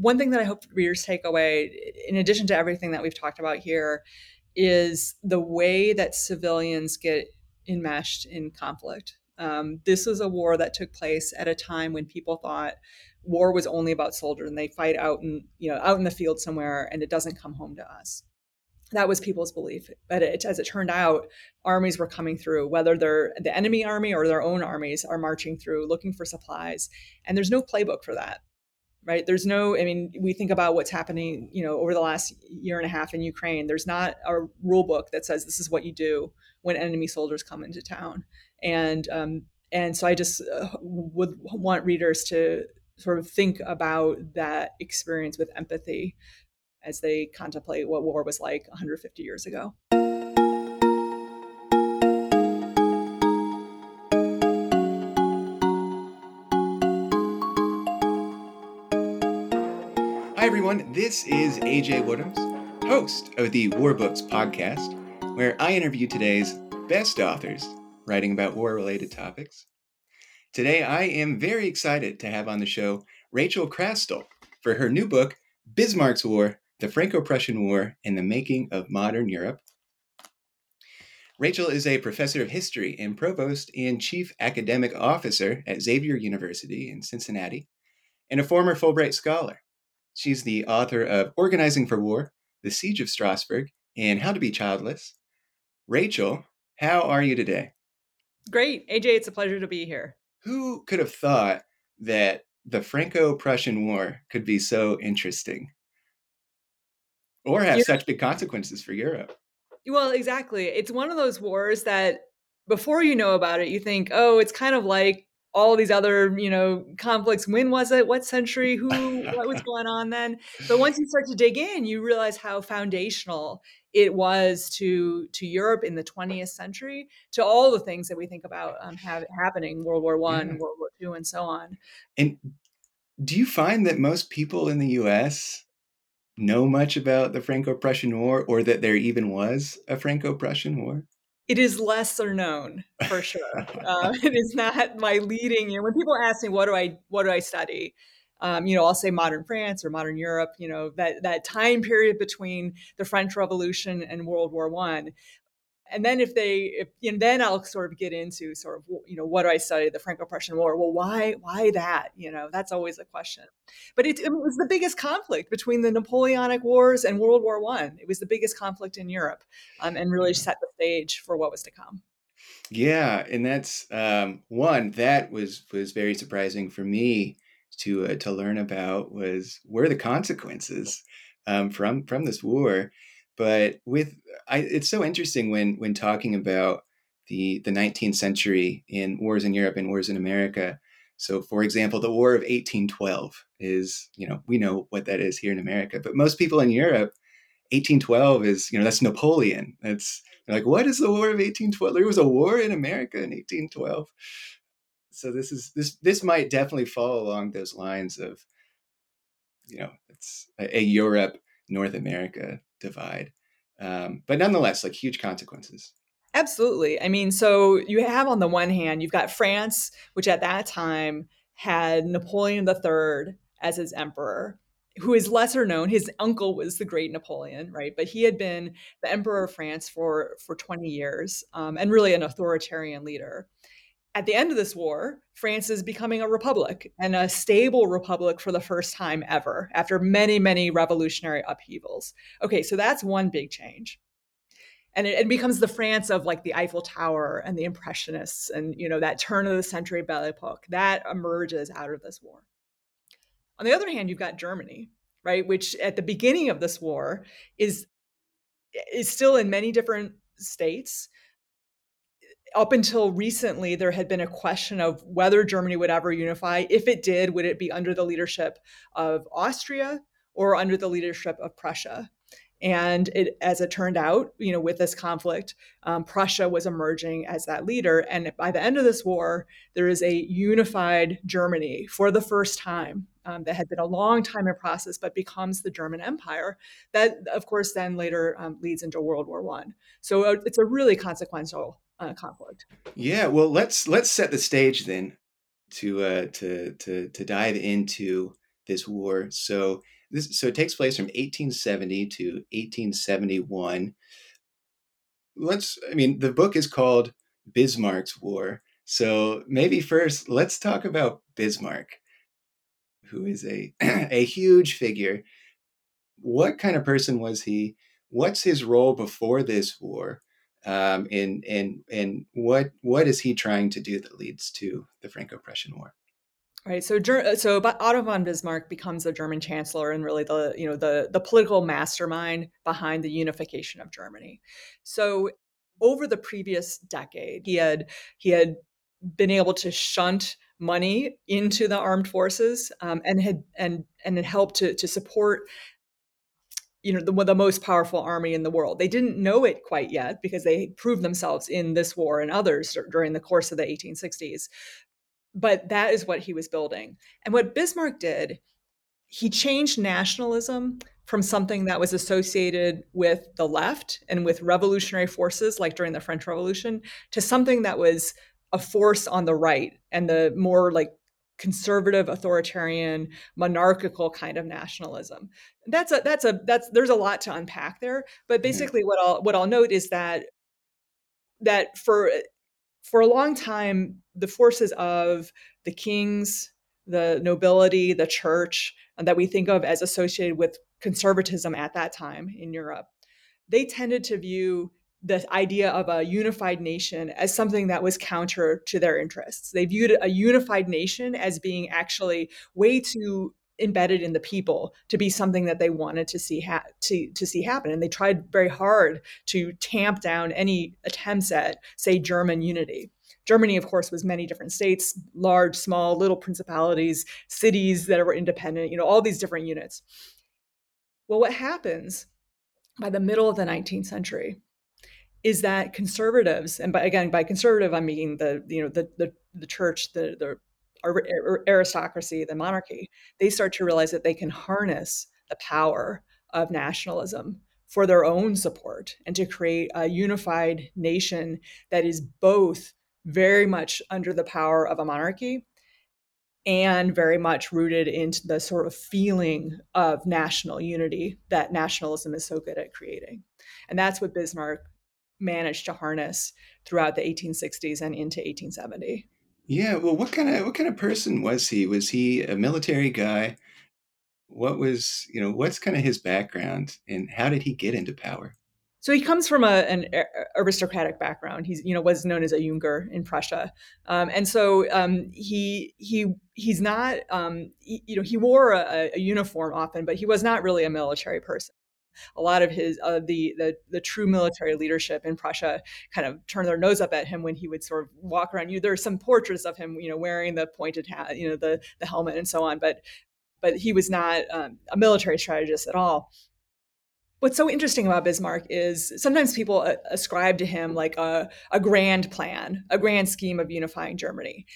one thing that I hope readers take away, in addition to everything that we've talked about here, is the way that civilians get enmeshed in conflict. Um, this was a war that took place at a time when people thought war was only about soldiers and they fight out in you know out in the field somewhere and it doesn't come home to us. That was people's belief, but it, as it turned out, armies were coming through, whether they're the enemy army or their own armies are marching through looking for supplies, and there's no playbook for that right? There's no i mean we think about what's happening you know over the last year and a half in ukraine. There's not a rule book that says this is what you do when enemy soldiers come into town. And um, and so i just uh, would want readers to sort of think about that experience with empathy as they contemplate what war was like 150 years ago everyone. This is AJ Woodhams, host of the War Books podcast, where I interview today's best authors writing about war related topics. Today, I am very excited to have on the show Rachel Chrastil for her new book, Bismarck's War The Franco Prussian War and the Making of Modern Europe. Rachel is a professor of history and provost and chief academic officer at Xavier University in Cincinnati, and a former Fulbright scholar. She's the author of Organizing for War, The Siege of Strasbourg, and How to Be Childless. Rachel, how are you today? Great. AJ, it's a pleasure to be here. Who could have thought that the Franco Prussian War could be so interesting or have such big consequences for Europe? Well, exactly. It's one of those wars that before you know about it, you think, oh, it's kind of like all these other you know conflicts. When was it? What century? Who? What was going on then? But once you start to dig in you realize how foundational it was to to europe in the 20th century to all the things that we think about um, have, happening world war one yeah. world war two and so on. And do you find that most people in the us know much about the franco-prussian war or that there even was a franco-prussian war it is lesser known for sure. uh, it is not my leading. You know, when people ask me what do I what do I study, um, you know, I'll say modern France or modern Europe. You know, that that time period between the French Revolution and World War One and then if they if and then i'll sort of get into sort of you know what do i study the franco-prussian war? Well why why that? You know that's always a question. But it, it was the biggest conflict between the napoleonic wars and world war one. It was the biggest conflict in europe um, and really set the stage for what was to come. Yeah and that's um, one that was was very surprising for me to uh, to learn about was were the consequences um, from from this war but with I, it's so interesting when when talking about the the 19th century in wars in Europe and wars in America. So, for example, the War of 1812 is you know we know what that is here in America, but most people in Europe, 1812 is you know that's Napoleon. That's like what is the War of 1812? There was a war in America in 1812. so this is this this might definitely fall along those lines of you know it's a, a Europe North America divide, um, but nonetheless like huge consequences. Absolutely. I mean, so you have on the one hand, you've got France, which at that time had Napoleon III as his emperor, who is lesser known. His uncle was the great Napoleon, right? But he had been the emperor of France for for 20 years um, and really an authoritarian leader at the end of this war, France is becoming a republic and a stable republic for the first time ever after many, many revolutionary upheavals. Okay, so that's one big change. And it, it, becomes the France of like the Eiffel Tower and the Impressionists and you know that turn of the century Belle Epoque that emerges out of this war. On the other hand, you've got Germany, right, which at the beginning of this war is is still in many different states up until recently, there had been a question of whether Germany would ever unify. If it did, would it be under the leadership of Austria or under the leadership of Prussia? And it, as it turned out, you know, with this conflict, um, Prussia was emerging as that leader. And by the end of this war, there is a unified Germany for the first time um, that had been a long time in process, but becomes the German Empire. That, of course, then later um, leads into World War One. So uh, it's a really consequential uh, conflict. Yeah, well, let's let's set the stage then to uh, to to to dive into this war. So this so it takes place from 1870 to 1871. Let's I mean the book is called Bismarck's War. So maybe first let's talk about Bismarck, who is a a huge figure. What kind of person was he? What's his role before this war? Um, and and and what what is he trying to do that leads to the Franco-Prussian War? Right. So, uh, so Otto von Bismarck becomes the German chancellor and really the you know the the political mastermind behind the unification of Germany. So, over the previous decade, he had he had been able to shunt money into the armed forces um, and had and and had helped to to support you know the, the most powerful army in the world. They didn't know it quite yet because they proved themselves in this war and others during the course of the 1860s but that is what he was building. And what bismarck did he changed nationalism from something that was associated with the left and with revolutionary forces like during the french revolution to something that was a force on the right and the more like conservative authoritarian monarchical kind of nationalism. That's a that's a that's there's a lot to unpack there but basically what i'll what i'll note is that that for for a long time the forces of the kings the nobility the church uh, that we think of as associated with conservatism at that time in europe they tended to view the idea of a unified nation as something that was counter to their interests. They viewed a unified nation as being actually way too embedded in the people to be something that they wanted to see ha- to to see happen and they tried very hard to tamp down any attempts at say German unity. Germany of course was many different states, large, small, little principalities, cities that were independent, you know, all these different units. Well, what happens by the middle of the 19th century is that conservatives, and by, again by conservative I mean the you know the the, the church, the the aristocracy, the monarchy, they start to realize that they can harness the power of nationalism for their own support and to create a unified nation that is both very much under the power of a monarchy and very much rooted into the sort of feeling of national unity that nationalism is so good at creating. And that's what Bismarck managed to harness throughout the 1860s and into 1870. Yeah, well, what kind of what kind of person was he? Was he a military guy? What was you know what's kind of his background and how did he get into power? So he comes from a, an aristocratic background. He's you know was known as a Junker in Prussia, um, and so um, he he he's not um, he, you know he wore a, a uniform often, but he was not really a military person a lot of his uh, the, the the true military leadership in Prussia kind of turned their nose up at him when he would sort of walk around. You there are some portraits of him, you know, wearing the pointed hat, you know, the the helmet and so on, but but he was not um, a military strategist at all. What's so interesting about Bismarck is sometimes people uh, ascribe to him like a, a grand plan, a grand scheme of unifying Germany.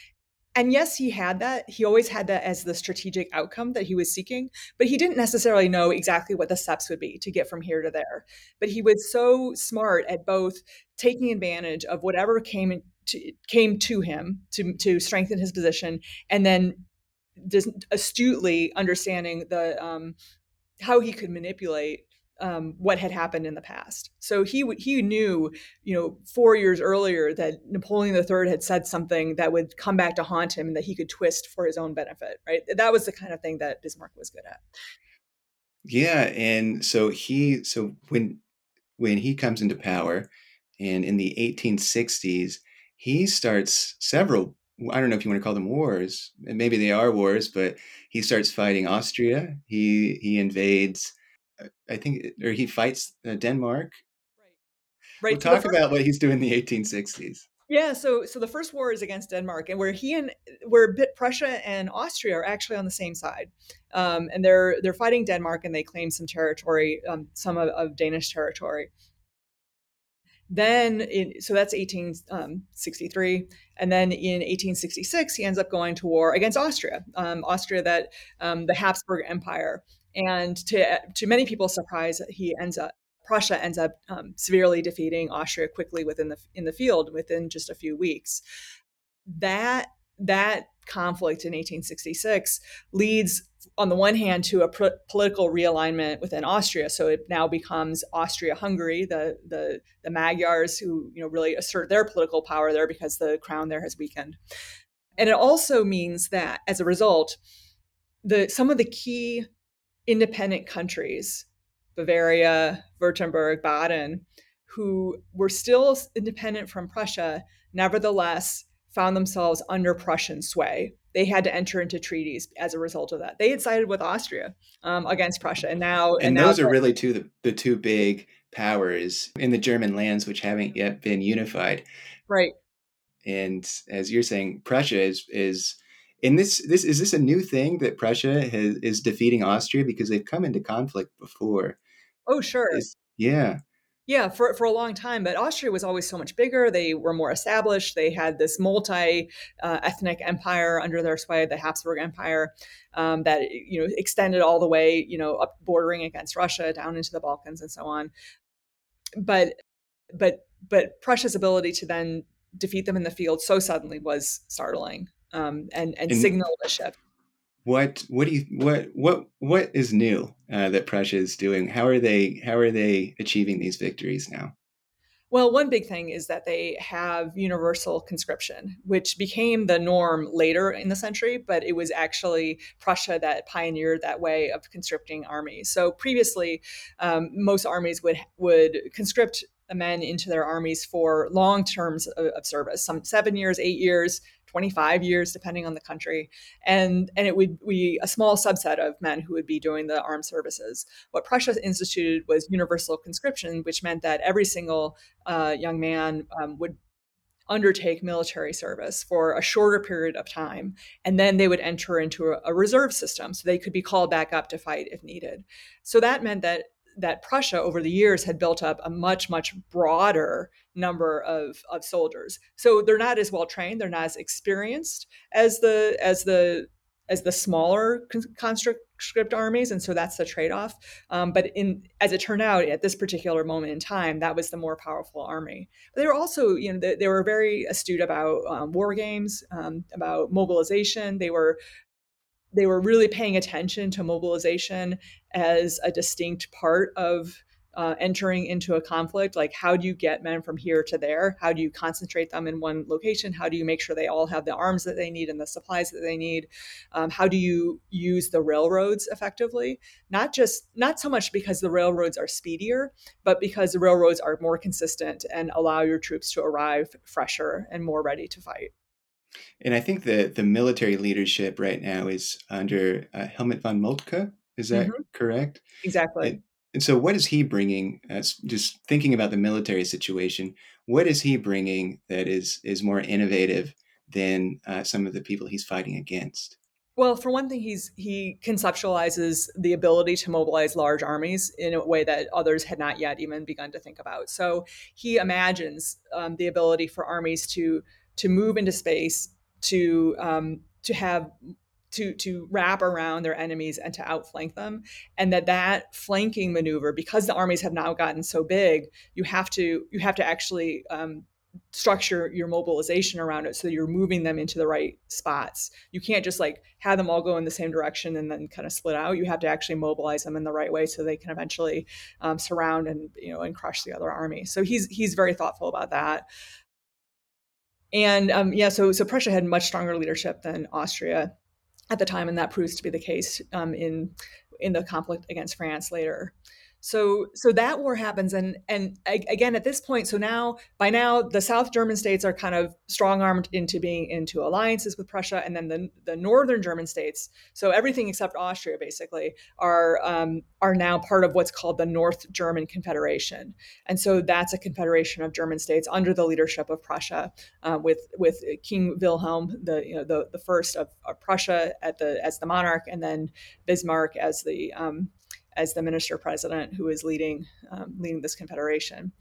And yes, he had that. He always had that as the strategic outcome that he was seeking, but he didn't necessarily know exactly what the steps would be to get from here to there. But he was so smart at both taking advantage of whatever came to, came to him to to strengthen his position, and then just astutely understanding the um, how he could manipulate um, what had happened in the past. So he he knew, you know, four years earlier that Napoleon III had said something that would come back to haunt him and that he could twist for his own benefit. Right, that was the kind of thing that Bismarck was good at. Yeah, and so he so when when he comes into power, and in the 1860s, he starts several. I don't know if you want to call them wars. Maybe they are wars, but he starts fighting Austria. He he invades I think, or he fights uh, Denmark. Right. Right. We'll talk about what he's doing in the 1860s. Yeah. So, so the first war is against Denmark, and where he and where Prussia and Austria are actually on the same side, um, and they're they're fighting Denmark, and they claim some territory, um, some of, of Danish territory. Then, in, so that's 1863. Um, and then in 1866, he ends up going to war against Austria, um, Austria that um, the Habsburg Empire and to to many people's surprise, he ends up Prussia ends up um, severely defeating Austria quickly within the in the field within just a few weeks. That that conflict in 1866 leads on the one hand to a political realignment within Austria so it now becomes Austria-Hungary the, the the Magyars who you know really assert their political power there because the crown there has weakened and it also means that as a result the some of the key independent countries, Bavaria, Württemberg, Baden, who were still independent from Prussia, nevertheless found themselves under Prussian sway. They had to enter into treaties as a result of that. They had sided with Austria um, against Prussia, and now and, and those now, are really two the, the two big powers in the German lands which haven't yet been unified. Right. And as you're saying, Prussia is is and this this is this a new thing that Prussia has, is defeating Austria because they've come into conflict before. Oh, sure. It's, yeah. Yeah, for, for a long time, but Austria was always so much bigger. They were more established. They had this multi uh, ethnic empire under their sway, the Habsburg Empire, um, that you know extended all the way, you know, up bordering against Russia, down into the Balkans, and so on. But but but Prussia's ability to then defeat them in the field so suddenly was startling um, and, and, and signal a shift. What what do you what what what is new uh, that Prussia is doing? How are they how are they achieving these victories now? Well, one big thing is that they have universal conscription, which became the norm later in the century, but it was actually Prussia that pioneered that way of conscripting armies. So previously, um, most armies would would conscript men into their armies for long terms of, of service, some seven years, eight years, 25 years depending on the country. And and it would be a small subset of men who would be doing the armed services. What prussia instituted was universal conscription which meant that every single uh, young man um, would undertake military service for a shorter period of time and then they would enter into a, a reserve system so they could be called back up to fight if needed. So that meant that that Prussia over the years had built up a much, much broader number of, of soldiers. So they're not as well trained, they're not as experienced as the as the as the smaller conscript armies, and so that's the trade-off. Um, but in as it turned out, at this particular moment in time, that was the more powerful army. But they were also, you know, they, they were very astute about um, war games, um, about mobilization. They were they were really paying attention to mobilization as a distinct part of uh, entering into a conflict. Like how do you get men from here to there? How do you concentrate them in one location? How do you make sure they all have the arms that they need and the supplies that they need? Um, how do you use the railroads effectively? Not just not so much because the railroads are speedier but because the railroads are more consistent and allow your troops to arrive fresher and more ready to fight and I think the the military leadership right now is under uh, Helmuth von Moltke. Is that mm-hmm. correct? Exactly. And, and, so, what is he bringing? As just thinking about the military situation, what is he bringing that is is more innovative than uh, some of the people he's fighting against? Well, for one thing, he's he conceptualizes the ability to mobilize large armies in a way that others had not yet even begun to think about. So he imagines um, the ability for armies to to move into space to um, to have to to wrap around their enemies and to outflank them. And that that flanking maneuver because the armies have now gotten so big you have to you have to actually um, structure your mobilization around it so you're moving them into the right spots. You can't just like have them all go in the same direction and then kind of split out. You have to actually mobilize them in the right way so they can eventually um, surround and you know and crush the other army. So he's he's very thoughtful about that and um, yeah so so prussia had much stronger leadership than austria at the time, and that proves to be the case um, in in the conflict against France later. So so that war happens, and and again at this point, so now by now the South German states are kind of strong armed into being into alliances with Prussia, and then the the northern German states, so everything except Austria basically are um, are now part of what's called the North German Confederation, and so that's a confederation of German states under the leadership of Prussia, uh, with with King Wilhelm, the you know the the first of, of, Prussia at the as the monarch, and then Bismarck as the um, as the minister president who is leading um, leading this confederation.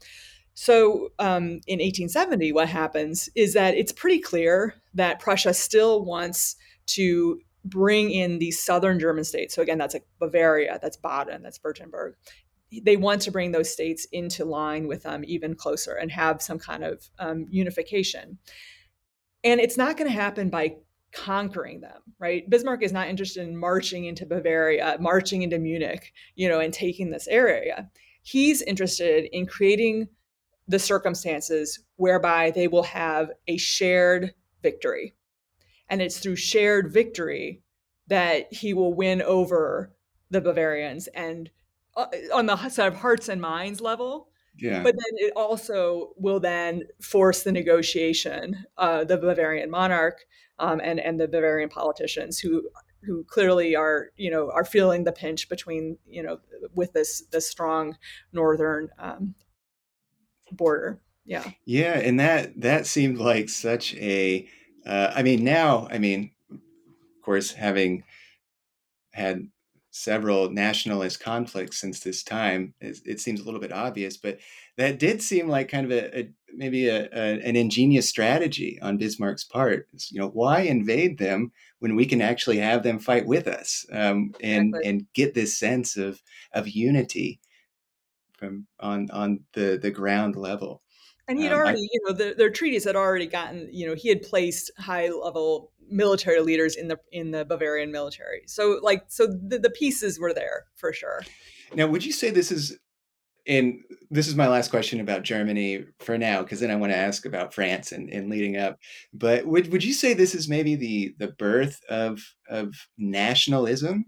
So um, in 1870, what happens is that it's pretty clear that Prussia still wants to bring in these southern German states. So again, that's like Bavaria, that's Baden, that's Württemberg. They want to bring those states into line with them even closer and have some kind of um, unification. And it's not going to happen by conquering them, right? Bismarck is not interested in marching into Bavaria, marching into Munich, you know, and taking this area. He's interested in creating the circumstances whereby they will have a shared victory. And it's through shared victory that he will win over the Bavarians and uh, on the sort of hearts and minds level. Yeah. But then it also will then force the negotiation, uh, the Bavarian monarch um, and and the Bavarian politicians who who clearly are you know are feeling the pinch between you know with this this strong northern um, border. Yeah. Yeah, and that that seemed like such a. Uh, I mean, now I mean, of course, having had several nationalist conflicts since this time. It, seems a little bit obvious, but that did seem like kind of a, a maybe a, a, an ingenious strategy on Bismarck's part. You know, why invade them when we can actually have them fight with us um, and exactly. and get this sense of of unity from on on the the ground level. And he'd um, already, I, you know, the, their treaties had already gotten, you know, he had placed high level military leaders in the in the Bavarian military. So like, so the, the pieces were there for sure. Now, would you say this is, and this is my last question about Germany for now, because then I want to ask about France and, and leading up. But would would you say this is maybe the the birth of of nationalism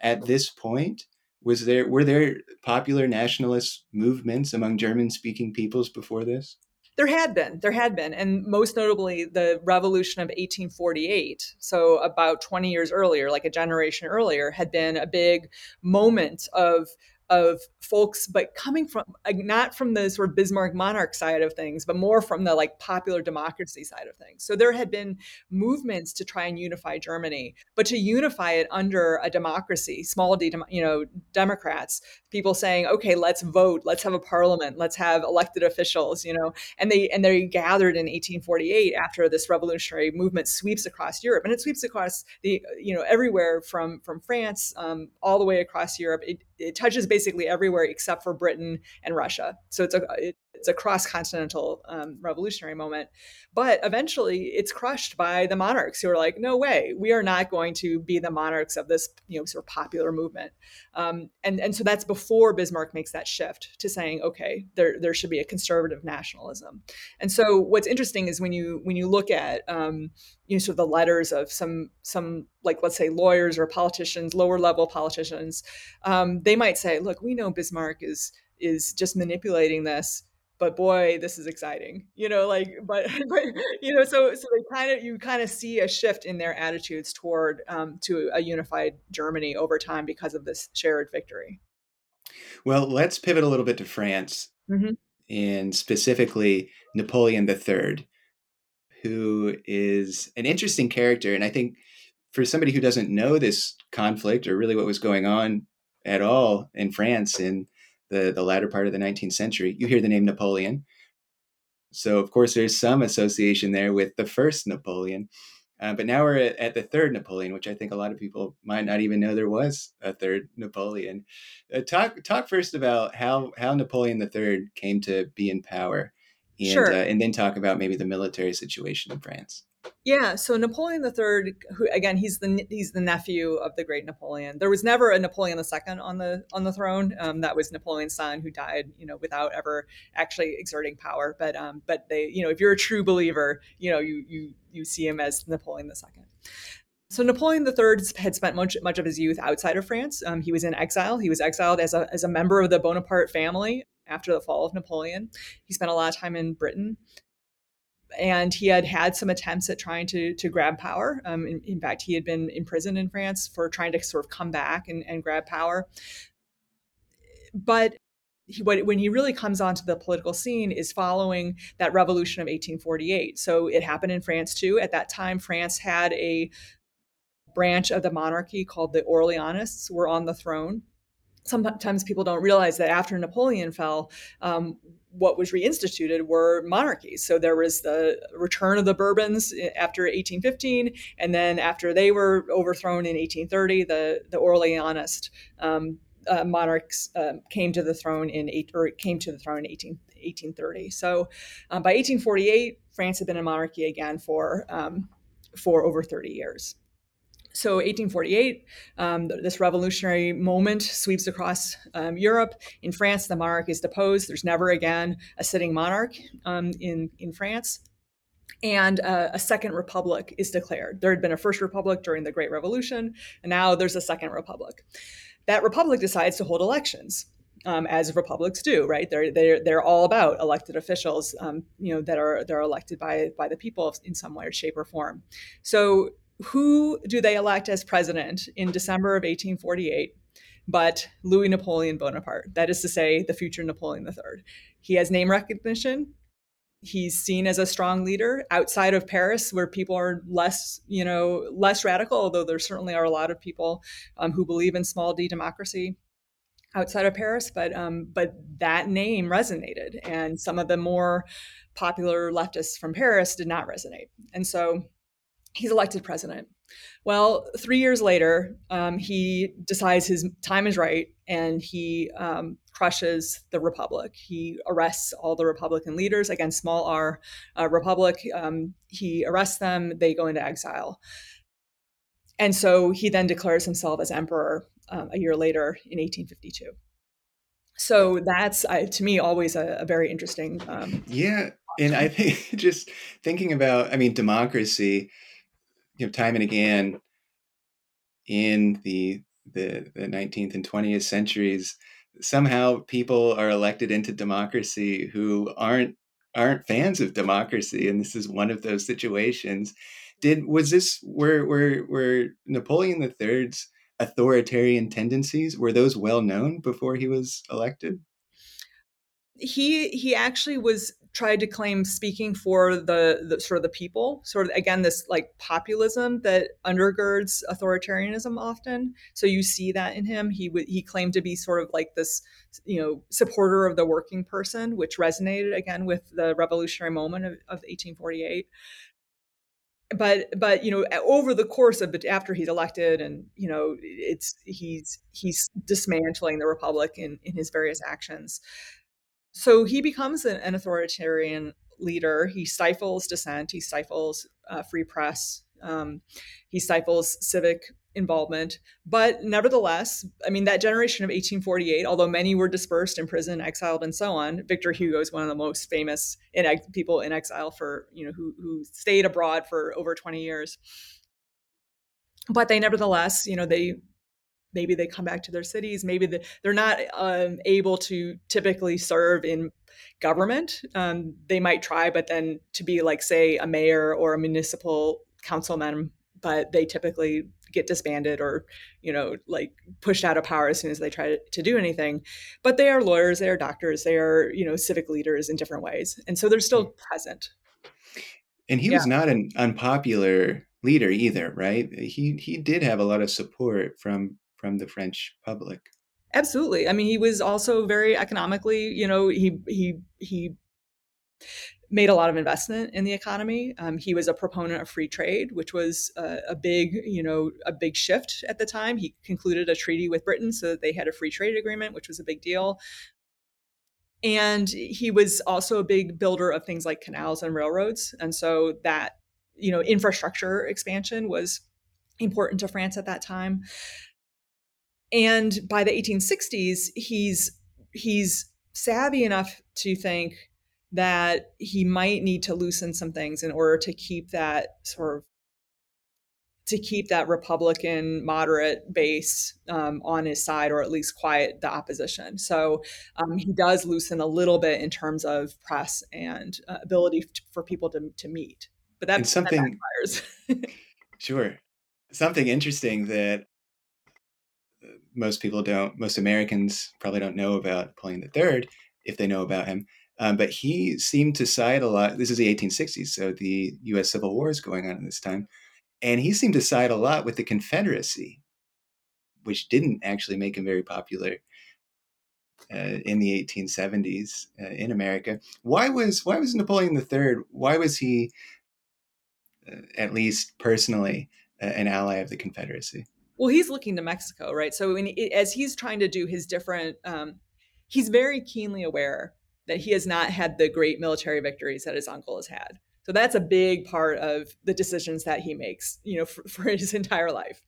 at oh. this point? was there were there popular nationalist movements among German speaking peoples before this? There had been, there had been, and most notably the revolution of 1848. So, about 20 years earlier, like a generation earlier, had been a big moment of of folks, but coming from like, not from the sort of Bismarck monarch side of things, but more from the like popular democracy side of things. So there had been movements to try and unify Germany, but to unify it under a democracy, small d, you know, Democrats, people saying, okay, let's vote, let's have a parliament, let's have elected officials, you know, and they and they gathered in 1848 after this revolutionary movement sweeps across Europe, and it sweeps across the you know everywhere from from France um, all the way across Europe. It, it touches basically everywhere except for Britain and Russia. So it's a it, it's a cross continental um, revolutionary moment. But eventually, it's crushed by the monarchs who are like, no way, we are not going to be the monarchs of this you know sort of popular movement. Um, and and so that's before Bismarck makes that shift to saying, okay, there there should be a conservative nationalism. And so what's interesting is when you when you look at um, you know sort of the letters of some some like let's say lawyers or politicians, lower level politicians, um, they might say, look, we know Bismarck is is just manipulating this but boy this is exciting you know like but, but you know so so they kind of you kind of see a shift in their attitudes toward um, to a unified germany over time because of this shared victory well let's pivot a little bit to france mm-hmm. and specifically napoleon iii who is an interesting character and i think for somebody who doesn't know this conflict or really what was going on at all in France in the, the latter part of the 19th century, you hear the name Napoleon. So, of course, there's some association there with the first Napoleon. Uh, but now we're at, at, the third Napoleon, which I think a lot of people might not even know there was a third Napoleon. Uh, talk talk first about how how Napoleon III came to be in power, and sure. uh, and then talk about maybe the military situation in France. Yeah, so Napoleon III, who again he's the he's the nephew of the great Napoleon. There was never a Napoleon II on the on the throne. Um, that was Napoleon's son who died, you know, without ever actually exerting power. But um, but they, you know, if you're a true believer, you know, you you you see him as Napoleon II. So Napoleon III had spent much much of his youth outside of France. Um, he was in exile. He was exiled as a as a member of the Bonaparte family after the fall of Napoleon. He spent a lot of time in Britain and he had had some attempts at trying to to grab power. Um, in, in, fact, he had been imprisoned in France for trying to sort of come back and, and grab power. But he, when he really comes onto the political scene is following that revolution of 1848. So it happened in France too. At that time, France had a branch of the monarchy called the Orleanists were on the throne sometimes people don't realize that after Napoleon fell, um, what was reinstituted were monarchies. So there was the return of the Bourbons eh, after 1815, and then after they were overthrown in 1830, the the Orleanist um, uh, monarchs uh, came to the throne in eight or came to the throne in 18, 1830. So um, by 1848, France had been a monarchy again for um, for over 30 years. So 1848, um, this revolutionary moment sweeps across um, Europe. In France, the monarch is deposed. There's never again a sitting monarch um, in, in France. And uh, a second republic is declared. There had been a first republic during the Great Revolution, and now there's a second republic. That republic decides to hold elections. Um, as republics do, right? They're they're they're all about elected officials, um, you know, that are they're elected by by the people in some way, shape, or form. So who do they elect as president in December of 1848? But Louis Napoleon Bonaparte, that is to say, the future Napoleon III. He has name recognition. He's seen as a strong leader outside of Paris, where people are less, you know, less radical. Although there certainly are a lot of people um, who believe in small d democracy outside of Paris. But um, but that name resonated, and some of the more popular leftists from Paris did not resonate. And so he's elected president. Well, three years later, um, he decides his time is right and he um, crushes the Republic. He arrests all the Republican leaders, again, small r uh, Republic. Um, he arrests them, they go into exile. And so he then declares himself as emperor um, a year later in 1852. So that's, uh, to me, always a, a very interesting. Um, yeah. And I think just thinking about, I mean, democracy you know, time and again in the the, the 19th and 20th centuries, somehow people are elected into democracy who aren't aren't fans of democracy, and this is one of those situations. Did was this were were were Napoleon III's authoritarian tendencies were those well known before he was elected? He he actually was tried to claim speaking for the, the, sort of the people sort of again this like populism that undergirds authoritarianism often. So you see that in him. He would he claimed to be sort of like this you know supporter of the working person which resonated again with the revolutionary moment of, of 1848 but but you know over the course of after he's elected and you know it's he's he's dismantling the republic in in his various actions so he becomes an, an, authoritarian leader. He stifles dissent. He stifles uh, free press. Um, he stifles civic involvement. But nevertheless, I mean, that generation of 1848, although many were dispersed, imprisoned, exiled, and so on, Victor Hugo is one of the most famous in, people in exile for, you know, who, who stayed abroad for over 20 years. But they nevertheless, you know, they maybe they come back to their cities maybe the, they're not um, able to typically serve in government um, they might try but then to be like say a mayor or a municipal councilman but they typically get disbanded or you know like pushed out of power as soon as they try to, to do anything but they are lawyers they are doctors they are you know civic leaders in different ways and so they're still mm. present and he yeah. was not an unpopular leader either right he he did have a lot of support from from the French public. Absolutely. I mean, he was also very economically, you know, he he he made a lot of investment in the economy. Um, he was a proponent of free trade, which was a, a, big, you know, a big shift at the time. He concluded a treaty with Britain so that they had a free trade agreement, which was a big deal. And he was also a big builder of things like canals and railroads. And so that, you know, infrastructure expansion was important to France at that time. And by the 1860s, he's he's savvy enough to think that he might need to loosen some things in order to keep that sort of to keep that Republican moderate base um, on his side, or at least quiet the opposition. So um, he does loosen a little bit in terms of press and uh, ability to, for people to, to meet. But that's something. That sure, something interesting that most people don't, most Americans probably don't know about Napoleon III, if they know about him. Um, but he seemed to side a lot. This is the 1860s, so the U.S. Civil War is going on at this time and he seemed to side a lot with the Confederacy, which didn't actually make him very popular uh, in the 1870s uh, in America. Why was why was Napoleon III? Why was he, uh, at least personally, an ally of the Confederacy? Well, he's looking to Mexico, right? So when, as he's trying to do his different, um, he's very keenly aware that he has not had the great military victories that his uncle has had. So that's a big part of the decisions that he makes, you know, for, for his entire life.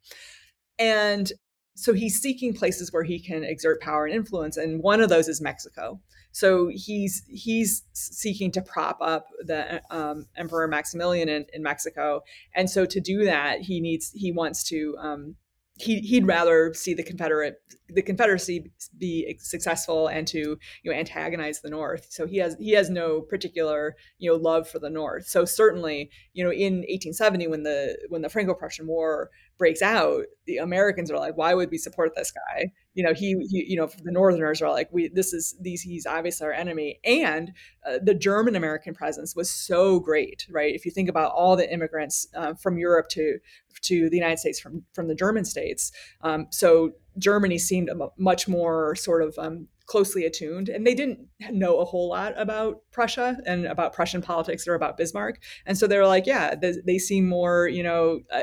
And so he's seeking places where he can exert power and influence, and one of those is Mexico. So he's he's seeking to prop up the um, Emperor Maximilian in, in, Mexico, and so to do that, he needs he wants to um, he, he'd rather see the Confederate the Confederacy be successful and to you know antagonize the North. So he has he has no particular you know love for the North. So certainly you know in 1870 when the when the Franco-Prussian War breaks out, the Americans are like, why would we support this guy? You know, he, he you know, the Northerners are like, we, this is these, he's obviously our enemy. And uh, the German American presence was so great, right? If you think about all the immigrants uh, from Europe to to the United States from from the German states, um, so Germany seemed much more sort of um, closely attuned and they didn't know a whole lot about Prussia and about Prussian politics or about Bismarck. And so they were like, yeah, they, they seem more, you know, uh,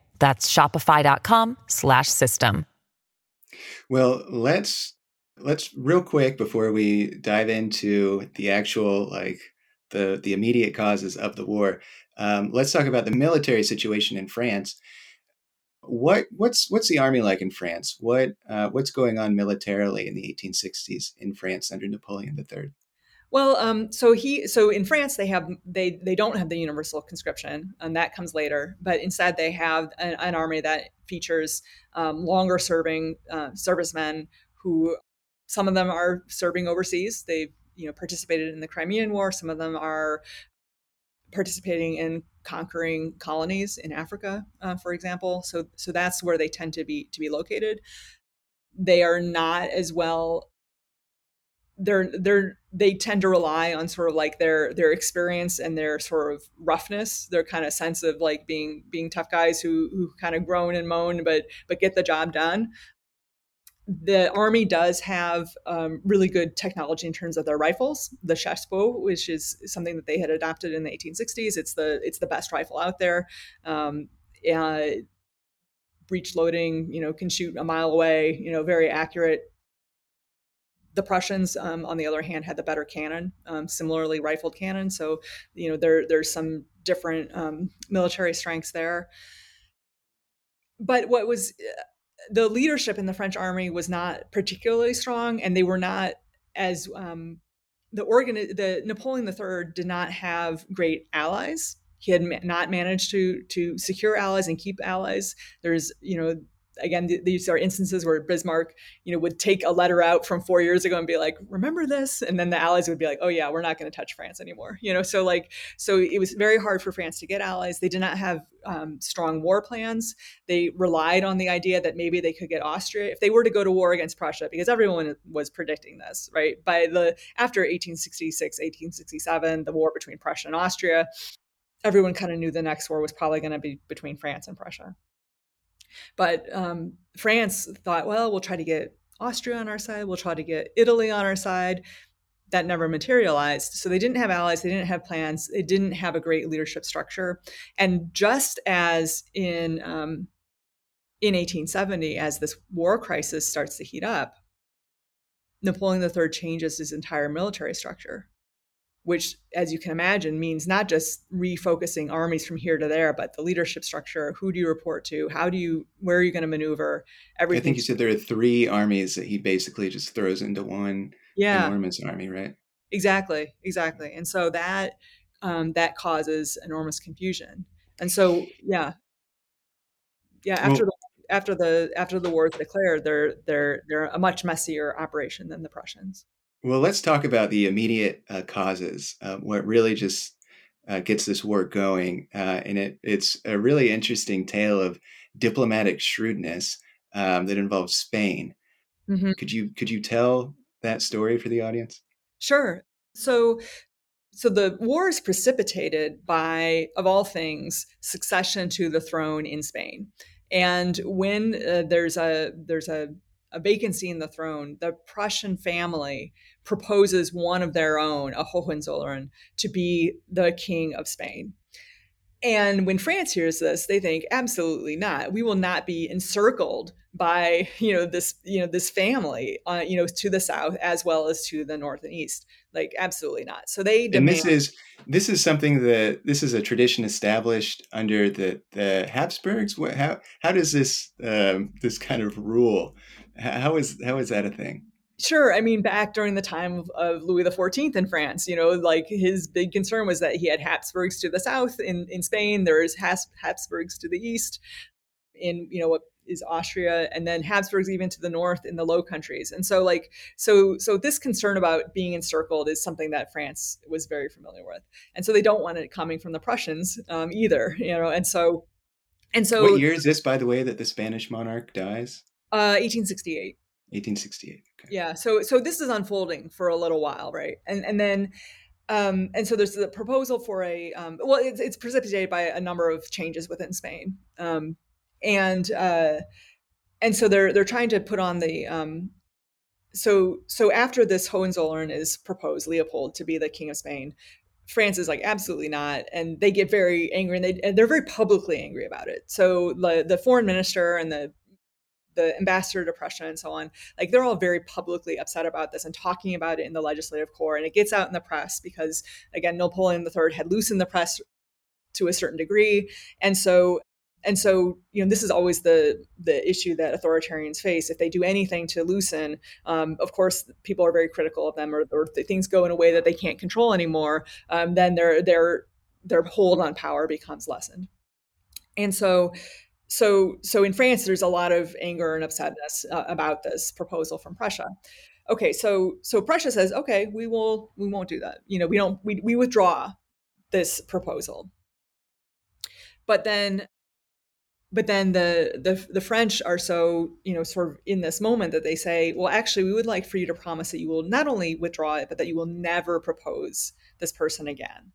That's shopify.com slash system. Well, let's let's real quick before we dive into the actual like the the immediate causes of the war. Um, let's talk about the military situation in France. What what's what's the army like in France? What uh, what's going on militarily in the 1860s in France under Napoleon III? Well, um, so he so in France they have they they don't have the universal conscription, and that comes later. But instead they have an, an army that features um, longer serving uh, servicemen who some of them are serving overseas. They've you know participated in the Crimean War. Some of them are participating in conquering colonies in Africa, uh, for example. So so that's where they tend to be to be located. They are not as well they're they're they tend to rely on sort of like their their experience and their sort of roughness their kind of sense of like being being tough guys who who kind of groan and moan but but get the job done. The army does have um, really good technology in terms of their rifles the chassepot which is something that they had adopted in the 1860s it's the it's the best rifle out there. Um, breech loading you know can shoot a mile away you know very accurate the Prussians, um, on the other hand, had the better cannon, um, similarly rifled cannon. So, you know, there there's some different um, military strengths there. But what was uh, the leadership in the French army was not particularly strong, and they were not as um, the organ. The Napoleon III did not have great allies. He had ma- not managed to to secure allies and keep allies. There's you know again, th- these are instances where Bismarck, you know, would take a letter out from four years ago and be like, "Remember this," and then the Allies would be like, "Oh yeah, we're not going to touch France anymore." You know, so like, so it was very hard for France to get allies. They did not have um, strong war plans. They relied on the idea that maybe they could get Austria if they were to go to war against Prussia, because everyone was predicting this, right? By the after 1866, 1867, the war between Prussia and Austria, everyone kind of knew the next war was probably going to be between France and Prussia. But um, France thought, well, we'll try to get Austria on our side, we'll try to get Italy on our side. That never materialized. So they didn't have allies, they didn't have plans, they didn't have a great leadership structure. And just as in um, in 1870, as this war crisis starts to heat up, Napoleon III changes his entire military structure which, as you can imagine, means not just refocusing armies from here to there, but the leadership structure. Who do you report to? How do you? Where are you going to maneuver? Everything. I think you said there are three armies that he basically just throws into one yeah. enormous army, right? Exactly, exactly. And so that um, that causes enormous confusion. And so, yeah, yeah. After well, the after the after the war is declared, they're they're they're a much messier operation than the Prussians. Well, let's talk about the immediate uh, causes. Uh, what really just uh, gets this war going, uh, and it, it's a really interesting tale of diplomatic shrewdness um, that involves Spain. Mm-hmm. Could you could you tell that story for the audience? Sure. So, so the war is precipitated by, of all things, succession to the throne in Spain. And when uh, there's a there's a a vacancy in the throne, the Prussian family proposes one of their own, a Hohenzollern, to be the king of Spain. And when France hears this, they think absolutely not. We will not be encircled by you know this you know this family uh, you know to the south as well as to the north and east. Like absolutely not. So they demand- and this is this is something that this is a tradition established under the the Habsburgs. What how how does this um, this kind of rule? How is how is that a thing? Sure. I mean, back during the time of, of Louis XIV in France, you know, like his big concern was that he had Habsburgs to the south in, in Spain, there's Habsburgs to the east in, you know, what is Austria, and then Habsburgs even to the north in the Low Countries. And so, like, so so this concern about being encircled is something that France was very familiar with, and so they don't want it coming from the Prussians um, either, you know. And so, and so, what year is this, by the way, that the Spanish monarch dies? Uh, 1868. 1868. Okay. Yeah. So so this is unfolding for a little while, right? And and then um, and so there's the proposal for a um, well, it's, it's, precipitated by a number of changes within Spain, um, and uh, and so they're they're trying to put on the um, so so after this Hohenzollern is proposed, Leopold to be the king of Spain. France is like absolutely not, and they get very angry, and they and they're very publicly angry about it. So the the foreign minister and the the ambassador to Prussia and so on, like they're all very publicly upset about this and talking about it in the legislative corps. And it gets out in the press because, again, Napoleon III had loosened the press to a certain degree. And so and so you know this is always the the issue that authoritarians face if they do anything to loosen um, of course people are very critical of them or, or things go in a way that they can't control anymore um, then their their their hold on power becomes lessened and so so so in France, there's a lot of anger and upsetness uh, about this proposal from Prussia. Okay, so so Prussia says, okay, we will we won't do that. You know, we don't we we withdraw this proposal. But then but then the, the the French are so you know sort of in this moment that they say, well, actually, we would like for you to promise that you will not only withdraw it, but that you will never propose this person again.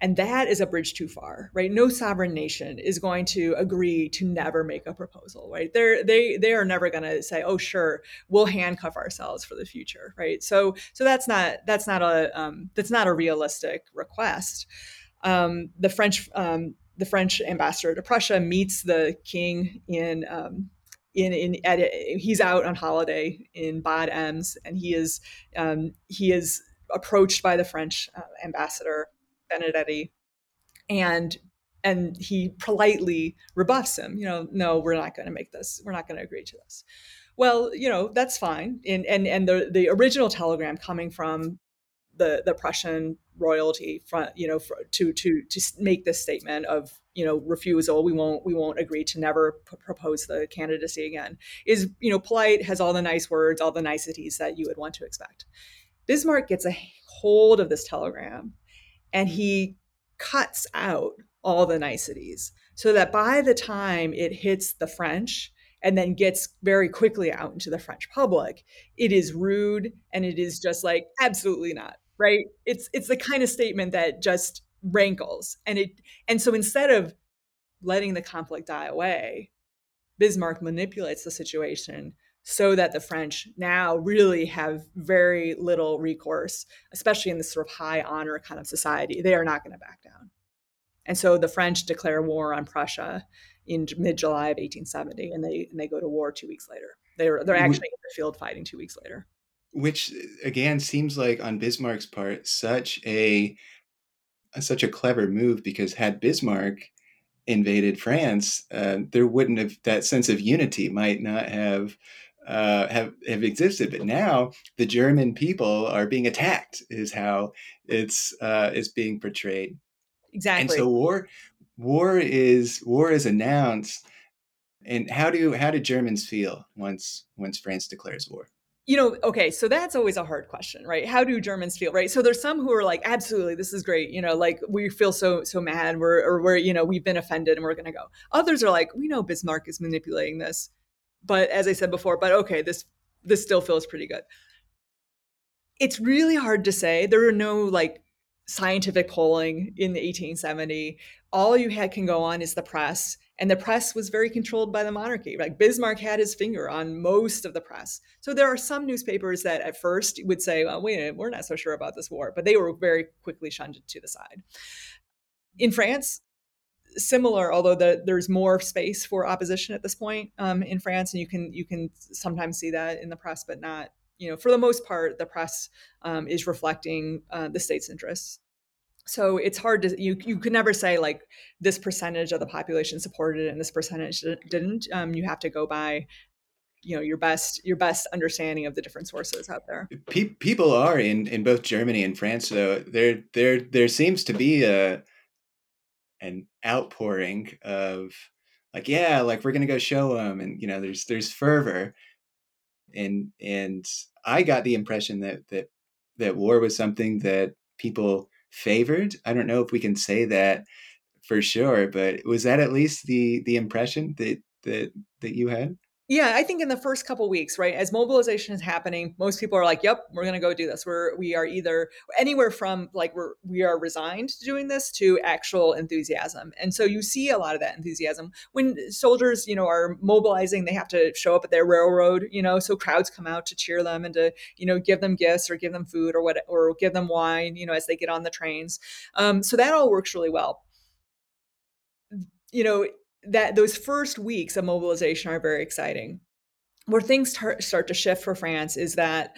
And that is a bridge too far, right? No sovereign nation is going to agree to never make a proposal, right? They're, they they are never going to say, "Oh, sure, we'll handcuff ourselves for the future," right? So so that's not that's not a um, that's not a realistic request. Um, the French um, the French ambassador to Prussia meets the king in um, in in at, he's out on holiday in Bad Ems, and he is um, he is approached by the French uh, ambassador Benedetti, and and he politely rebuffs him. You know, no, we're not going to make this. We're not going to agree to this. Well, you know, that's fine. And and and the the original telegram coming from the the Prussian royalty front, you know, for, to to to make this statement of you know refusal. We won't we won't agree to never p- propose the candidacy again. Is you know polite, has all the nice words, all the niceties that you would want to expect. Bismarck gets a hold of this telegram, and he cuts out all the niceties so that by the time it hits the French and then gets very quickly out into the French public, it is rude and it is just like absolutely not right. It's it's the kind of statement that just rankles and it and so instead of letting the conflict die away, Bismarck manipulates the situation so that the French now really have very little recourse, especially in this sort of high honor kind of society. They are not going to back down. And so the French declare war on Prussia in mid July of 1870, and they and they go to war two weeks later. They're they're actually in the field fighting two weeks later. Which again seems like on Bismarck's part such a such a clever move because had Bismarck invaded France, uh, there wouldn't have that sense of unity might not have uh, have have existed. But now the German people are being attacked, is how it's uh, is being portrayed. Exactly. And so war war is war is announced. And how do how do Germans feel once once France declares war? you know okay so that's always a hard question right how do germans feel right so there's some who are like absolutely this is great you know like we feel so so mad we're or we're you know we've been offended and we're going to go others are like we know bismarck is manipulating this but as i said before but okay this this still feels pretty good. It's really hard to say. There are no like scientific polling in the 1870 all you had can go on is the press and the press was very controlled by the monarchy like bismarck had his finger on most of the press. So there are some newspapers that at first would say well, wait a minute we're not so sure about this war but they were very quickly shunted to the side. In france similar although the, there's more space for opposition at this point um, in france and you can you can sometimes see that in the press but not you know, for the most part, the press um, is reflecting uh, the state's interests. So it's hard to you you could never say like this percentage of the population supported it and this percentage didn't. Um, you have to go by you know your best your best understanding of the different sources out there. people are in in both Germany and France though. There there there seems to be a an outpouring of like yeah like we're gonna go show them and you know there's there's fervor and and I got the impression that that that war was something that people favored. I don't know if we can say that for sure, but was that at least the the impression that that that you had? Yeah, I think in the first couple weeks, right, as mobilization is happening, most people are like, "Yep, we're going to go do this." We're we are either anywhere from like we're we are resigned to doing this to actual enthusiasm, and so you see a lot of that enthusiasm when soldiers, you know, are mobilizing. They have to show up at their railroad, you know, so crowds come out to cheer them and to you know give them gifts or give them food or what or give them wine, you know, as they get on the trains. Um, so that all works really well. You know, that those first weeks of mobilization are very exciting. Where things tar- start to shift for France is that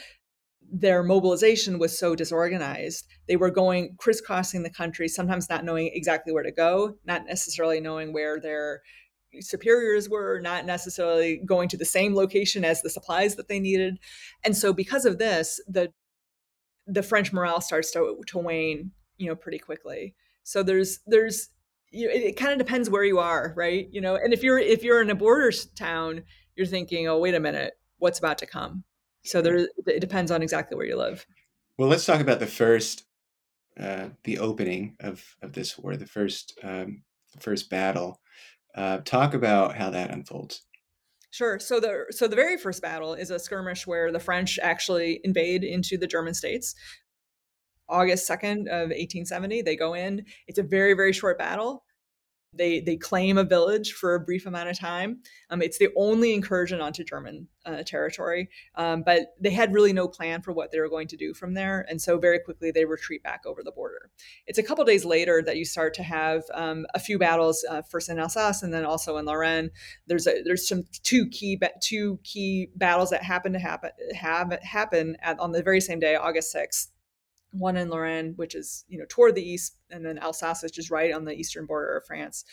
their mobilization was so disorganized. They were going crisscrossing the country, sometimes not knowing exactly where to go, not necessarily knowing where their superiors were, not necessarily going to the same location as the supplies that they needed. And so because of this, the the French morale starts to, to wane, you know, pretty quickly. So there's there's you, it, it kind of depends where you are, right? You know, and if you're if you're in a borders town, you're thinking, oh, wait a minute, what's about to come? So there, it depends on exactly where you live. Well, let's talk about the first, uh, the opening of of this war, the first um, the first battle. Uh, talk about how that unfolds. Sure. So the so the very first battle is a skirmish where the French actually invade into the German states. August 2nd of 1870. They go in. It's a very, very short battle. They, they claim a village for a brief amount of time. Um, it's the only incursion onto German uh, territory, um, but they had really no plan for what they were going to do from there. And so very quickly they retreat back over the border. It's a couple days later that you start to have um, a few battles, uh, first in Alsace and then also in Lorraine. There's a, there's some two key two key battles that happen to happen have happen at, on the very same day, August 6th one in Lorraine, which is you know toward the east, and then Alsace, which is right on the eastern border of France.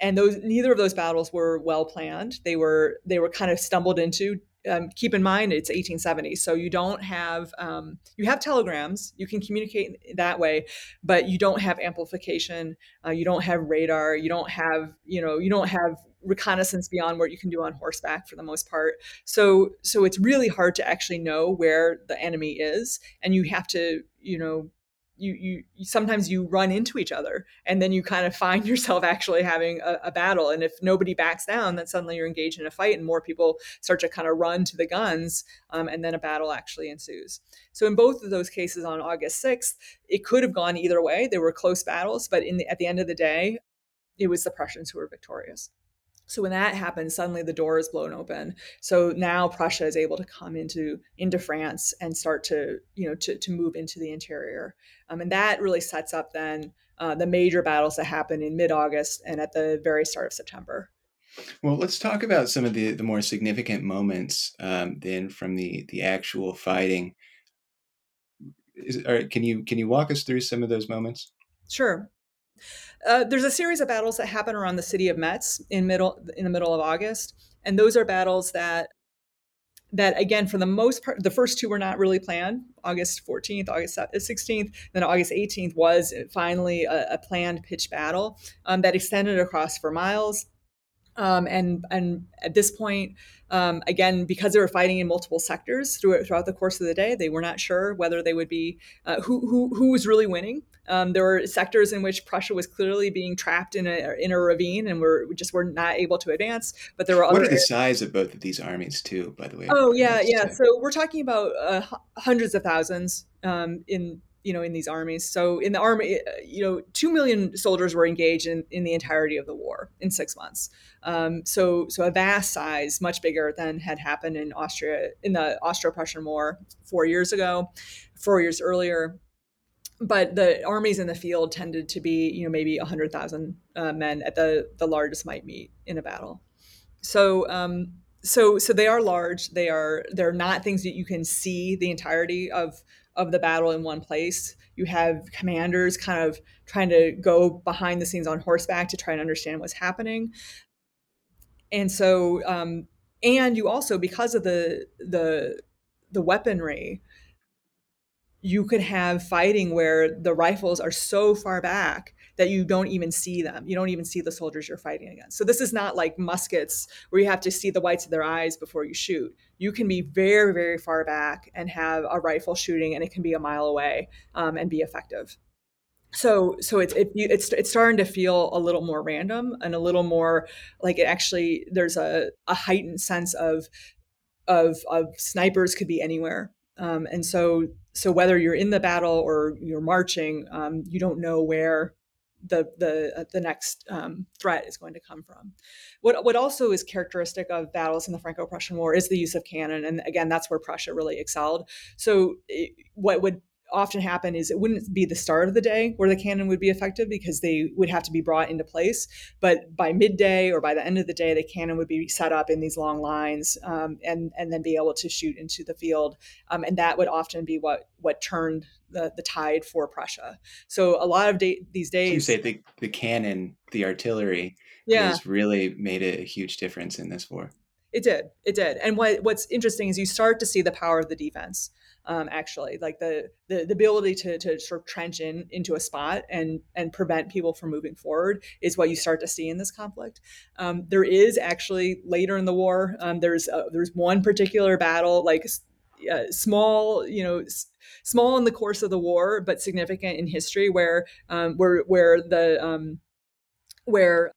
And those neither of those battles were well planned. They were they were kind of stumbled into um, keep in mind it's 1870 so you don't have um, you have telegrams you can communicate that way but you don't have amplification uh, you don't have radar you don't have you know you don't have reconnaissance beyond what you can do on horseback for the most part. So so it's really hard to actually know where the enemy is and you have to you know you, you, sometimes you run into each other and then you kind of find yourself actually having a, a, battle. And if nobody backs down then suddenly you're engaged in a fight and more people start to kind of run to the guns um, and then a battle actually ensues. So in both of those cases on august 6th it could have gone either way. There were close battles but in the, at the end of the day it was the prussians who were victorious so when that happens, suddenly the door is blown open. So now Prussia is able to come into into France and start to you know to to move into the interior, um, and that really sets up then uh, the major battles that happen in mid August and at the very start of September. Well, let's talk about some of the, the more significant moments um, then from the the actual fighting. Is, can you can you walk us through some of those moments? Sure. Uh, there's a series of battles that happen around the city of Metz in middle in the middle of August, and those are battles that that again for the most part the first two were not really planned. August 14th august 16th then august 18th was finally a, a planned pitched battle um, that extended across for miles um, and and at this point um, again, because they were fighting in multiple sectors through, throughout the course of the day, they were not sure whether they would be uh, who, who who was really winning. Um, there were sectors in which Prussia was clearly being trapped in a in a ravine, and were we just were not able to advance. But there were what other are the size of both of these armies, too? By the way. Oh yeah, yeah. So we're talking about uh, hundreds of thousands um, in you know in these armies. So in the army uh, you know 2 million soldiers were engaged in, in the entirety of the war in six months. Um, so so a vast size much bigger than had happened in austria in the austro-prussian war four years ago four years earlier. But the armies in the field tended to be you know maybe 100000 uh, men at the the largest might meet in a battle. So um, so so they are large. They are they're not things that you can see the entirety of of the battle in one place. You have commanders kind of trying to go behind the scenes on horseback to try and understand what's happening. And so, um, and you also, because of the the the weaponry, you could have fighting where the rifles are so far back that you don't even see them. You don't even see the soldiers you're fighting against. So this is not like muskets where you have to see the whites of their eyes before you shoot. You can be very, very far back and have a rifle shooting, and it can be a mile away um, and be effective. So, so it's it, it's it's starting to feel a little more random and a little more like it actually there's a, a heightened sense of of of snipers could be anywhere um, and so so whether you're in the battle or you're marching um, you don't know where the the uh, the next um, threat is going to come from. What what also is characteristic of battles in the Franco-Prussian War is the use of cannon, and again, that's where Prussia really excelled. So, it, what would often happen is it wouldn't be the start of the day where the cannon would be effective because they would have to be brought into place. But by midday or by the end of the day, the cannon would be set up in these long lines um, and and then be able to shoot into the field. Um, and that would often be what what turned the, the tide for Prussia. So a lot of day, these days, you say the the cannon, the artillery, yeah. has really made a huge difference in this war. It did. It did. And what what's interesting is you start to see the power of the defense. Um, actually, like the, the the ability to to sort of trench in into a spot and and prevent people from moving forward is what you start to see in this conflict. Um, there is actually later in the war, um, there's uh, there's one particular battle like uh, small, you know, s- small in the course of the war, but significant in history, where um, where where the um, where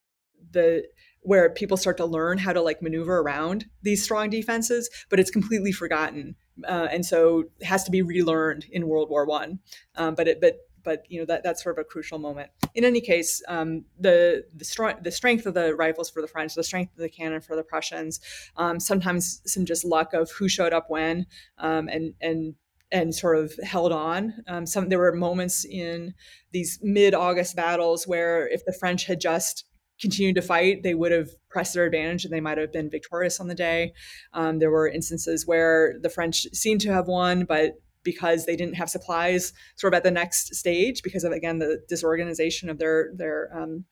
the where people start to learn how to like maneuver around these strong defenses, but it's completely forgotten, uh, and so it has to be relearned in World War One. Um, but it but but you know that that's sort of a crucial moment. In any case, um, the the, str- the strength of the rifles for the French, the strength of the cannon for the Prussians, um, sometimes some just luck of who showed up when, um, and and and sort of held on. Um, some there were moments in these mid-August battles where if the French had just continued to fight, they would have pressed their advantage and they might have been victorious on the day. Um, there were instances where the French seemed to have won, but because they didn't have supplies sort of at the next stage because of again the disorganization of their their um,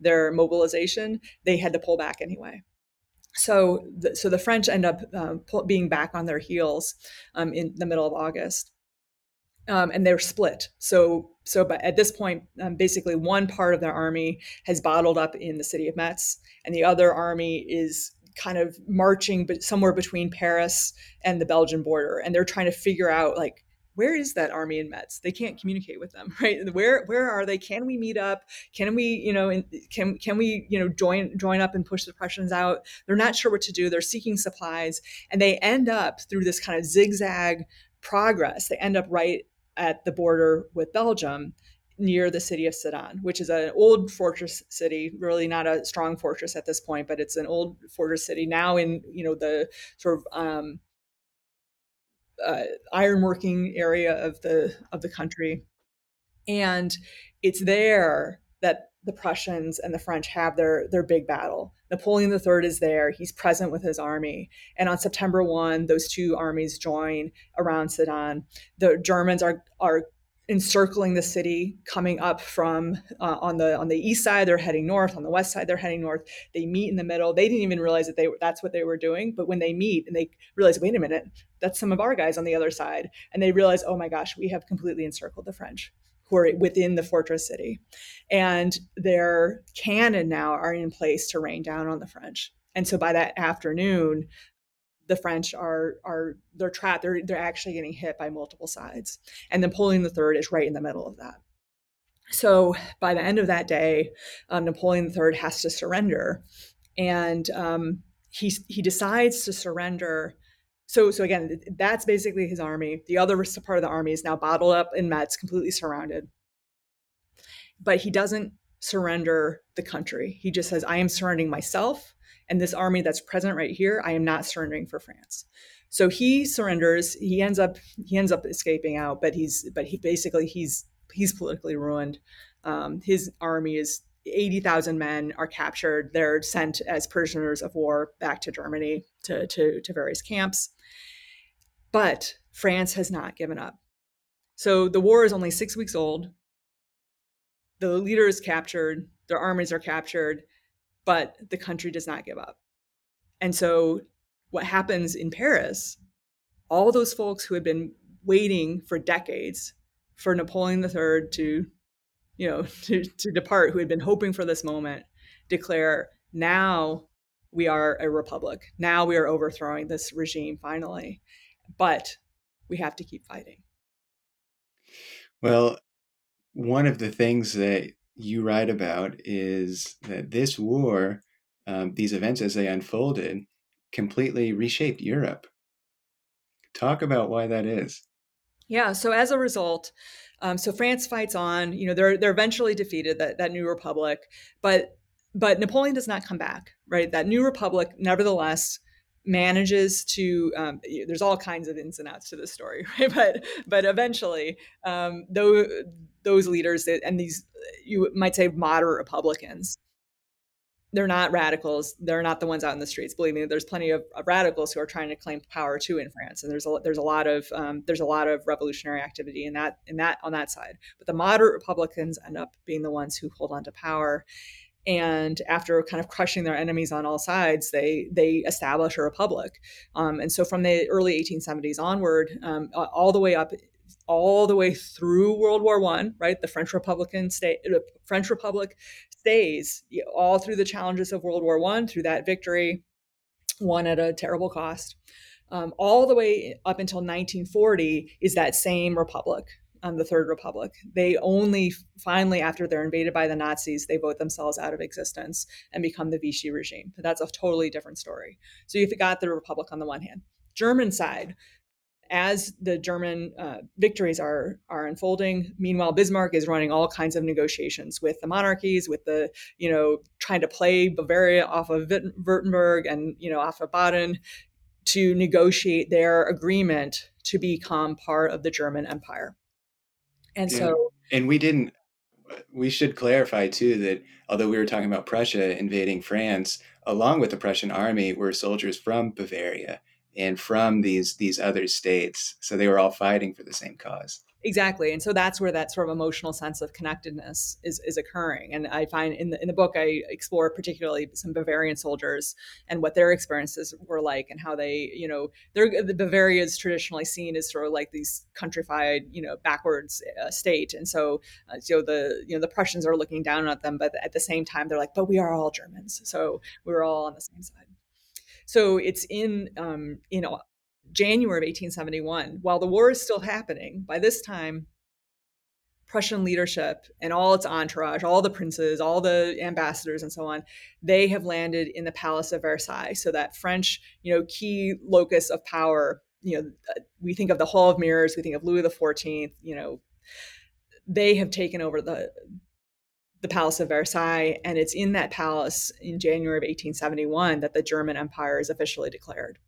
their mobilization they had to pull back anyway So, the, so the French end up um, being back on their heels um, in the middle of August, um, and they're split. So, so but at this point, um, basically one part of their army has bottled up in the city of Metz, and the other army is kind of marching, but somewhere between Paris and the Belgian border, and they're trying to figure out like where is that army in Metz? They can't communicate with them, right? Where where are they? Can we meet up? Can we, you know, can can we, you know, join join up and push the Prussians out? They're not sure what to do. They're seeking supplies, and they end up through this kind of zigzag progress. They end up right at the border with Belgium, near the city of Sedan, which is an old fortress city, really not a strong fortress at this point, but it's an old fortress city now in you know the sort of um, uh, ironworking area of the of the country, and it's there that the Prussians and the French have their their big battle. Napoleon III is there; he's present with his army, and on September one, those two armies join around Sedan. The Germans are are encircling the city coming up from uh, on the on the east side. They're heading north. On the west side they're heading north. They meet in the middle. They didn't even realize that they that's what they were doing. But when they meet and they realize wait a minute that's some of our guys on the other side. And they realize oh my gosh we have completely encircled the french who are within the fortress city and their cannon now are in place to rain down on the french and so by that afternoon the French are are they're trapped. They're they're actually getting hit by multiple sides, and Napoleon III is right in the middle of that. So by the end of that day, um, Napoleon III has to surrender, and um, he he decides to surrender. So so again, that's basically his army. The other part of the army is now bottled up in Metz, completely surrounded. But he doesn't surrender the country. He just says, "I am surrendering myself." and this army that's present right here i am not surrendering for france so he surrenders he ends up he ends up escaping out but he's but he basically he's he's politically ruined um, his army is 80,000 men are captured they're sent as prisoners of war back to germany to, to, to various camps but france has not given up so the war is only six weeks old the leader is captured their armies are captured but the country does not give up. And so, what happens in Paris, all those folks who had been waiting for decades for Napoleon III to, you know, to, to depart, who had been hoping for this moment, declare now we are a republic. Now we are overthrowing this regime finally. But we have to keep fighting. Well, one of the things that you write about is that this war, um, these events as they unfolded, completely reshaped Europe. Talk about why that is. Yeah. So as a result, um, so France fights on. You know, they're they're eventually defeated that that new republic, but but Napoleon does not come back. Right. That new republic, nevertheless, manages to um, there's all kinds of ins and outs to this story right? But but eventually um, those leaders that, and these you might say moderate republicans they're not radicals. They're not the ones out in the streets. Believe me there's plenty of, of radicals who are trying to claim power too in france and there's a there's a lot of um, there's a lot of revolutionary activity in that in that on that side. But the moderate republicans end up being the ones who hold on to power and after kind of crushing their enemies on all sides they they establish a republic. Um, and so from the early 1870s onward um, all the way up all the way through world war one right the french republican state french republic stays all through the challenges of world war one through that victory won at a terrible cost. Um, all the way up until 1940 is that same republic um, the Third Republic. They only finally, after they're invaded by the Nazis, they vote themselves out of existence and become the Vichy regime. But that's a totally different story. So you've got the Republic on the one hand. German side, as the German uh, victories are are unfolding, meanwhile Bismarck is running all kinds of negotiations with the monarchies, with the you know trying to play Bavaria off of Württemberg and you know off of Baden to negotiate their agreement to become part of the German Empire. And yeah. so, and we didn't, uh, we should clarify too that although we were talking about Prussia invading France, along with the Prussian army were soldiers from Bavaria and from these these other states. So they were all fighting for the same cause. Exactly. And so that's where that sort of emotional sense of connectedness is, is occurring. And I find in the, in the book, I explore particularly some Bavarian soldiers and what their experiences were like and how they, you know, they're, the Bavaria is traditionally seen as sort of like these countrified, you know, backwards uh, state. And so, uh, so the, you know, the Prussians are looking down at them, but at the same time, they're like, but we are all Germans. So we're all on the same side. So it's in um, in January of 1871, while the war is still happening, by this time, Prussian leadership and all its entourage, all the princes, all the ambassadors, and so on, they have landed in the Palace of Versailles. So that French, you know, key locus of power. You know, uh, we think of the Hall of Mirrors, we think of Louis XIV. You know, they have taken over the the Palace of Versailles, and it's in that palace in January of 1871 that the German Empire is officially declared.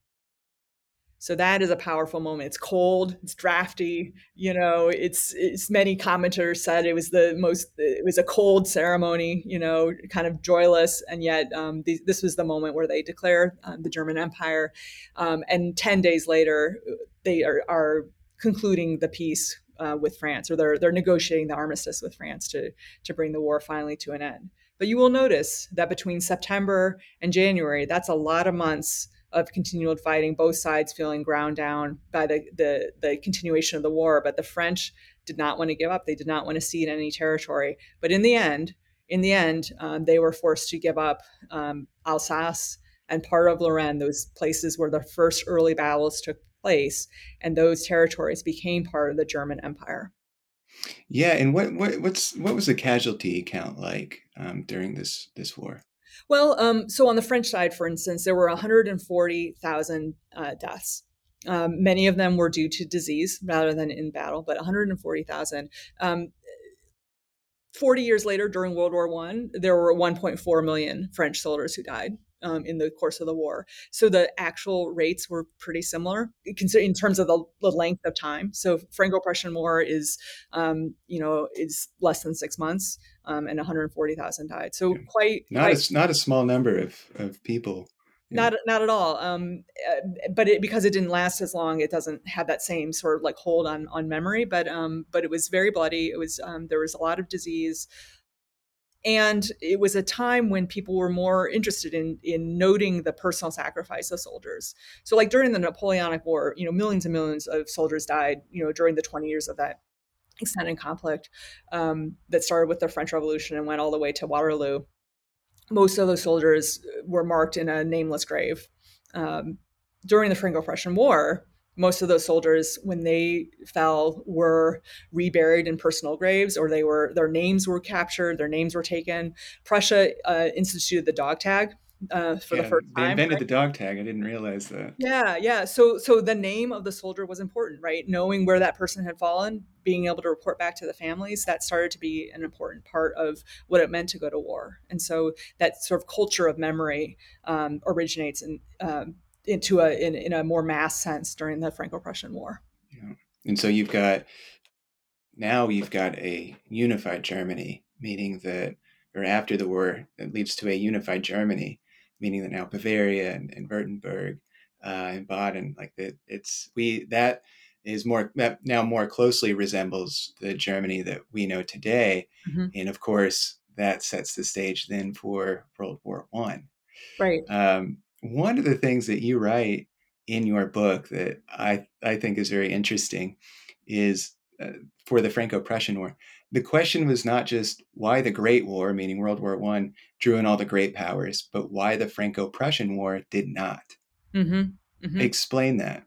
So that is a powerful moment. It's cold, it's drafty, you know, it's, it's many commenters said it was the most, it was a cold ceremony, you know, kind of joyless. And yet um, th- this was the moment where they declare um, the German Empire. Um, and 10 days later, they are, are concluding the peace uh, with France, or they're, they're negotiating the armistice with France to, to bring the war finally to an end. But you will notice that between September and January, that's a lot of months of continual fighting, both sides feeling ground down by the, the, the continuation of the war. But the French did not want to give up. They did not want to cede any territory. But in the end, in the end, um, they were forced to give up um, Alsace and part of Lorraine, those places where the first early battles took place, and those territories became part of the German Empire. Yeah, and what, what what's what was the casualty count like um, during this this war? Well, um, so on the French side, for instance, there were 140,000 uh, deaths. Um, many of them were due to disease rather than in battle, but 140,000. Um, 40 years later, during World War One, there were 1.4 million French soldiers who died um, in the course of the war. So the actual rates were pretty similar in terms of the, the length of time. So Franco-Prussian War is, um, you know, is less than six months, um, and 140,000 died. So quite not quite, a, not a small number of of people. Not not at all. Um, uh, but it, because it didn't last as long, it doesn't have that same sort of like hold on on memory. But um, but it was very bloody. It was um, there was a lot of disease. And it was a time when people were more interested in, in noting the personal sacrifice of soldiers. So, like during the Napoleonic War, you know, millions and millions of soldiers died, you know, during the 20 years of that extended conflict um, that started with the French Revolution and went all the way to Waterloo. Most of those soldiers were marked in a nameless grave. Um, during the Franco-Prussian War, most of those soldiers when they fell were reburied in personal graves or they were their names were captured their names were taken prussia uh, instituted the dog tag uh, for yeah, the first time. They invented right? the dog tag. I didn't realize that. Yeah, yeah. So, so the name of the soldier was important, right? Knowing where that person had fallen, being able to report back to the families, that started to be an important part of what it meant to go to war. And so that sort of culture of memory um, originates in um, into a in, in a more mass sense during the Franco-Prussian War. Yeah. And so you've got now you've got a unified Germany, meaning that or after the war that leads to a unified Germany, meaning that now Bavaria and, and Württemberg uh, and Baden, like that, it's we that is more that now more closely resembles the Germany that we know today, mm-hmm. and of course that sets the stage then for World War One. Right. Um, one of the things that you write in your book that I, I think is very interesting is uh, for the Franco-Prussian War. The question was not just why the Great War, meaning World War One, drew in all the great powers, but why the Franco-Prussian War did not. Mm-hmm. Mm-hmm. Explain that.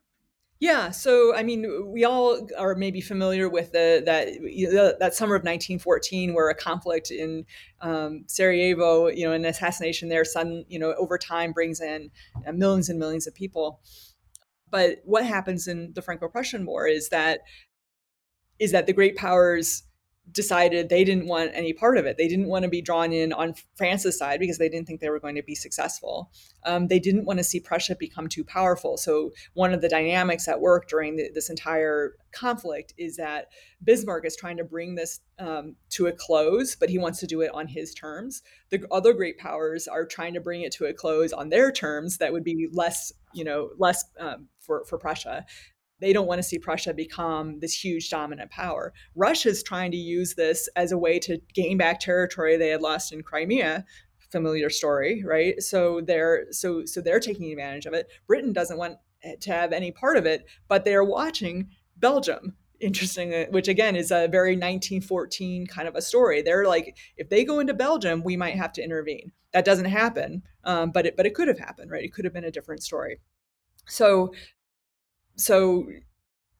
Yeah, so I mean, we all are maybe familiar with the that that summer of 1914, where a conflict in um, Sarajevo, you know, an assassination there, sudden, you know, over time brings in uh, millions and millions of people. But what happens in the Franco-Prussian War is that is that the great powers decided they didn't want any part of it. They didn't want to be drawn in on France's side because they didn't think they were going to be successful. Um, they didn't want to see Prussia become too powerful. So, one of the dynamics at work during the, this entire conflict is that Bismarck is trying to bring this um, to a close, but he wants to do it on his terms. The other great powers are trying to bring it to a close on their terms that would be less, you know, less um, for, for Prussia they don't want to see Prussia become this huge dominant power. Russia's trying to use this as a way to gain back territory they had lost in Crimea. Familiar story, right? So they're so so they're taking advantage of it. Britain doesn't want to have any part of it, but they're watching Belgium interesting uh, which again is a very 1914 kind of a story they're like if they go into belgium we might have to intervene that doesn't happen um, but it but it could have happened right it could have been a different story so so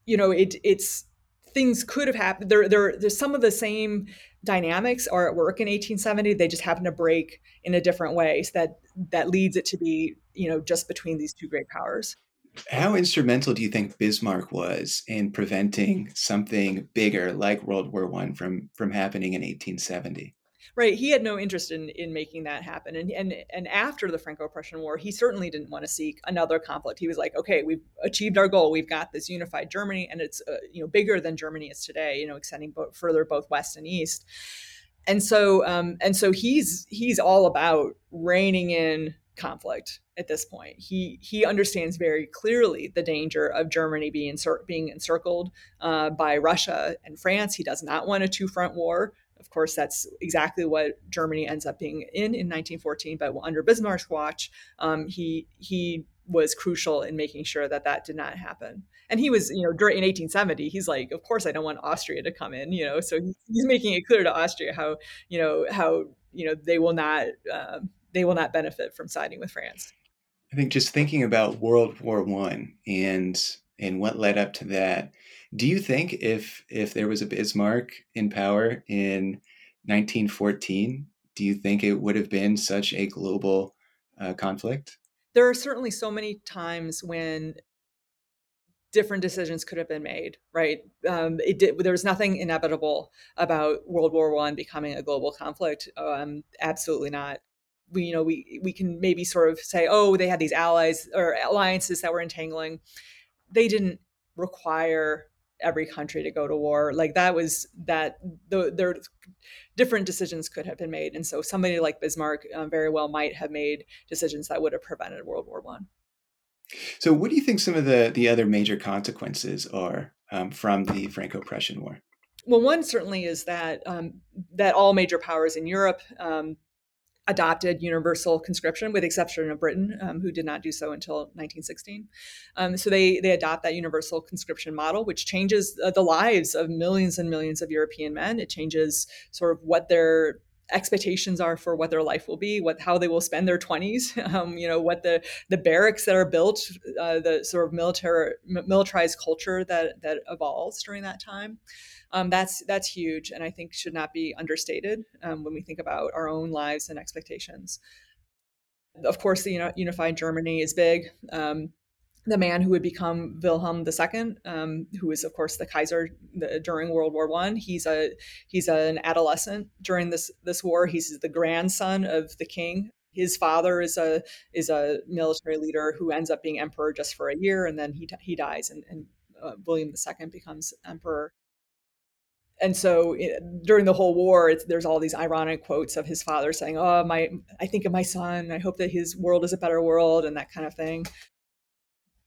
you know it it's things could have happened there there there's some of the same dynamics are at work in 1870 they just happen to break in a different way so that that leads it to be you know just between these two great powers how instrumental do you think Bismarck was in preventing something bigger like World War One from from happening in 1870? Right, he had no interest in in making that happen, and and and after the Franco-Prussian War, he certainly didn't want to seek another conflict. He was like, okay, we've achieved our goal. We've got this unified Germany, and it's uh, you know bigger than Germany is today. You know, extending bo- further both west and east. And so, um, and so he's he's all about reining in conflict at this point. He he understands very clearly the danger of Germany being being encircled uh, by Russia and France. He does not want a two front war. Of course, that's exactly what Germany ends up being in in 1914. But under Bismarck's watch, um, he he was crucial in making sure that that did not happen. And he was, you know, during in 1870, he's like, of course, I don't want Austria to come in, you know. So he's, making it clear to Austria how, you know, how you know they will not. Uh, they will not benefit from siding with France. I think just thinking about World War One and and what led up to that, do you think if if there was a Bismarck in power in 1914, do you think it would have been such a global uh, conflict? There are certainly so many times when different decisions could have been made right? Um, did there was nothing inevitable about world war one becoming a global conflict um, absolutely not. We you know we we can maybe sort of say oh they had these allies or alliances that were entangling. They didn't require every country to go to war. Like that was that the there different decisions could have been made. And so somebody like bismarck um, very well might have made decisions that would have prevented world war one. So what do you think some of the the other major consequences are um, from the franco-prussian war? Well one certainly is that um, that all major powers in europe um, adopted universal conscription, with the exception of Britain, um, who did not do so until 1916. Um, so they they adopt that universal conscription model, which changes uh, the lives of millions and millions of European men. It changes sort of what their expectations are for what their life will be, what how they will spend their 20s, um, you know, what the the barracks that are built, uh, the sort of military militarized culture that that evolves during that time um, that's that's huge, and I think should not be understated um, when we think about our own lives and expectations. Of course, the unified Germany is big. Um, the man who would become Wilhelm II, um, who is of course the Kaiser the, during World War One. He's a he's an adolescent during this this war. He's the grandson of the king. His father is a is a military leader who ends up being emperor just for a year, and then he he dies, and, and uh, William II becomes emperor and so during the whole war there's all these ironic quotes of his father saying oh my i think of my son. I hope that his world is a better world and that kind of thing.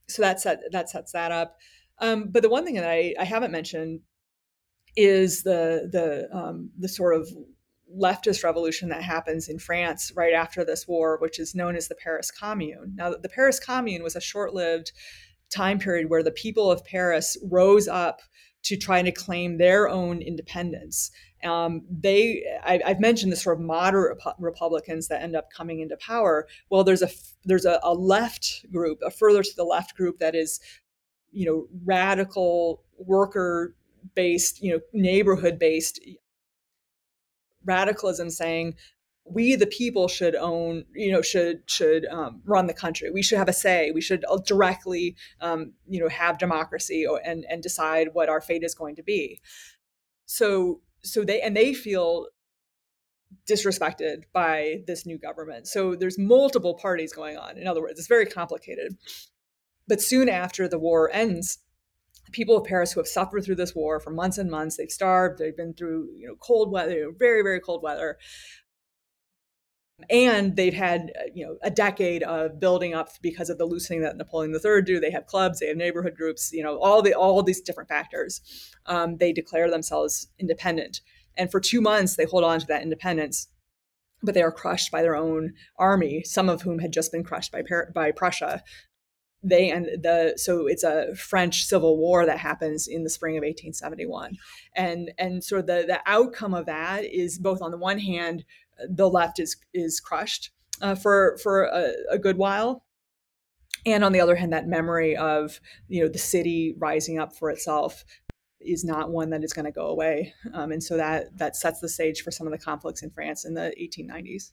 So that set that sets that up. Um, but the one thing that I, I haven't mentioned is the the um, the sort of leftist revolution that happens in France right after this war, which is known as the Paris Commune. Now, the Paris Commune was a short-lived time period where the people of Paris rose up to try to claim their own independence. Um, they, I, have mentioned the sort of moderate Republicans that end up coming into power. Well, there's a there's a, a left group, a further to the left group that is, you know, radical worker based, you know, neighborhood based radicalism saying we the people should own you know should should um, run the country we should have a say we should uh, directly um, you know have democracy and and decide what our fate is going to be so so they and they feel disrespected by this new government so there's multiple parties going on in other words it's very complicated but soon after the war ends people of Paris who have suffered through this war for months and months. They've starved. They've been through, you know, cold weather, very, very cold weather and they've had uh, you know a decade of building up because of the loosening that Napoleon III do. They have clubs, they have neighborhood groups, you know, all the all these different factors. Um, they declare themselves independent, and for two months they hold on to that independence, but they are crushed by their own army, some of whom had just been crushed by by Prussia. They and the so it's a French civil war that happens in the spring of 1871, and and sort of the the outcome of that is both on the one hand the left is is crushed uh, for for a, a good while. And on the other hand that memory of you know the city rising up for itself is not one that is going to go away. Um, and so that that sets the stage for some of the conflicts in france in the 1890s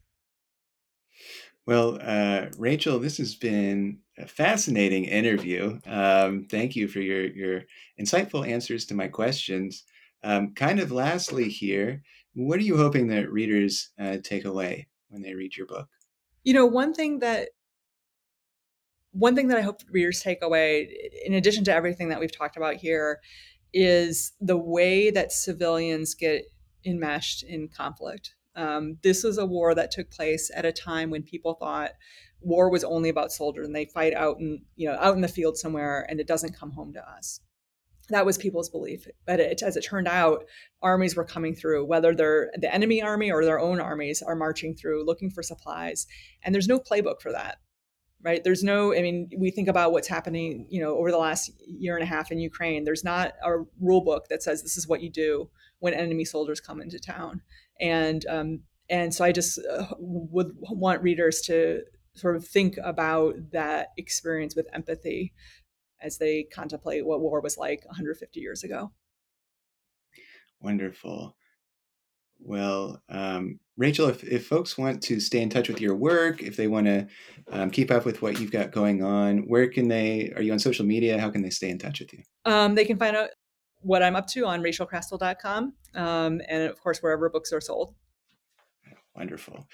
well uh, rachel this has been a fascinating interview. Um, thank you for your your insightful answers to my questions. Um, kind of lastly here what are you hoping that readers uh, take away when they read your book? You know, one thing that one thing that I hope readers take away, in addition to everything that we've talked about here, is the way that civilians get enmeshed in conflict. Um, this was a war that took place at a time when people thought war was only about soldiers and they fight out in you know out in the field somewhere and it doesn't come home to us that was people's belief. But it, as it turned out, armies were coming through, whether they're the enemy army or their own armies are marching through looking for supplies. And there's no playbook for that, right? There's no, I mean, we think about what's happening, you know, over the last year and a half in Ukraine. There's not a rule book that says this is what you do when enemy soldiers come into town. And, um, and so I just uh, would want readers to sort of think about that experience with empathy as they contemplate what war was like 150 years ago. Wonderful. Well, um, Rachel, if, if folks want to stay in touch with your work, if they want to um, keep up with what you've got going on, where can they? Are you on social media? How can they stay in touch with you? Um, they can find out what I'm up to on rachelchrastil.com um, and, of course, wherever books are sold. Wonderful.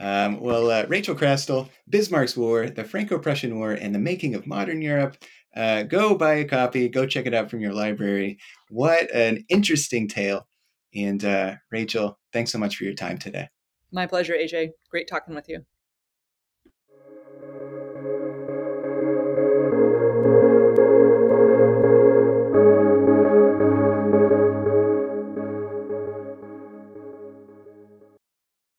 Um, well, uh, Rachel Chrastil, Bismarck's War, the Franco Prussian War, and the Making of Modern Europe uh, go buy a copy, go check it out from your library. What an interesting tale. And uh, Rachel, thanks so much for your time today. My pleasure, AJ. Great talking with you.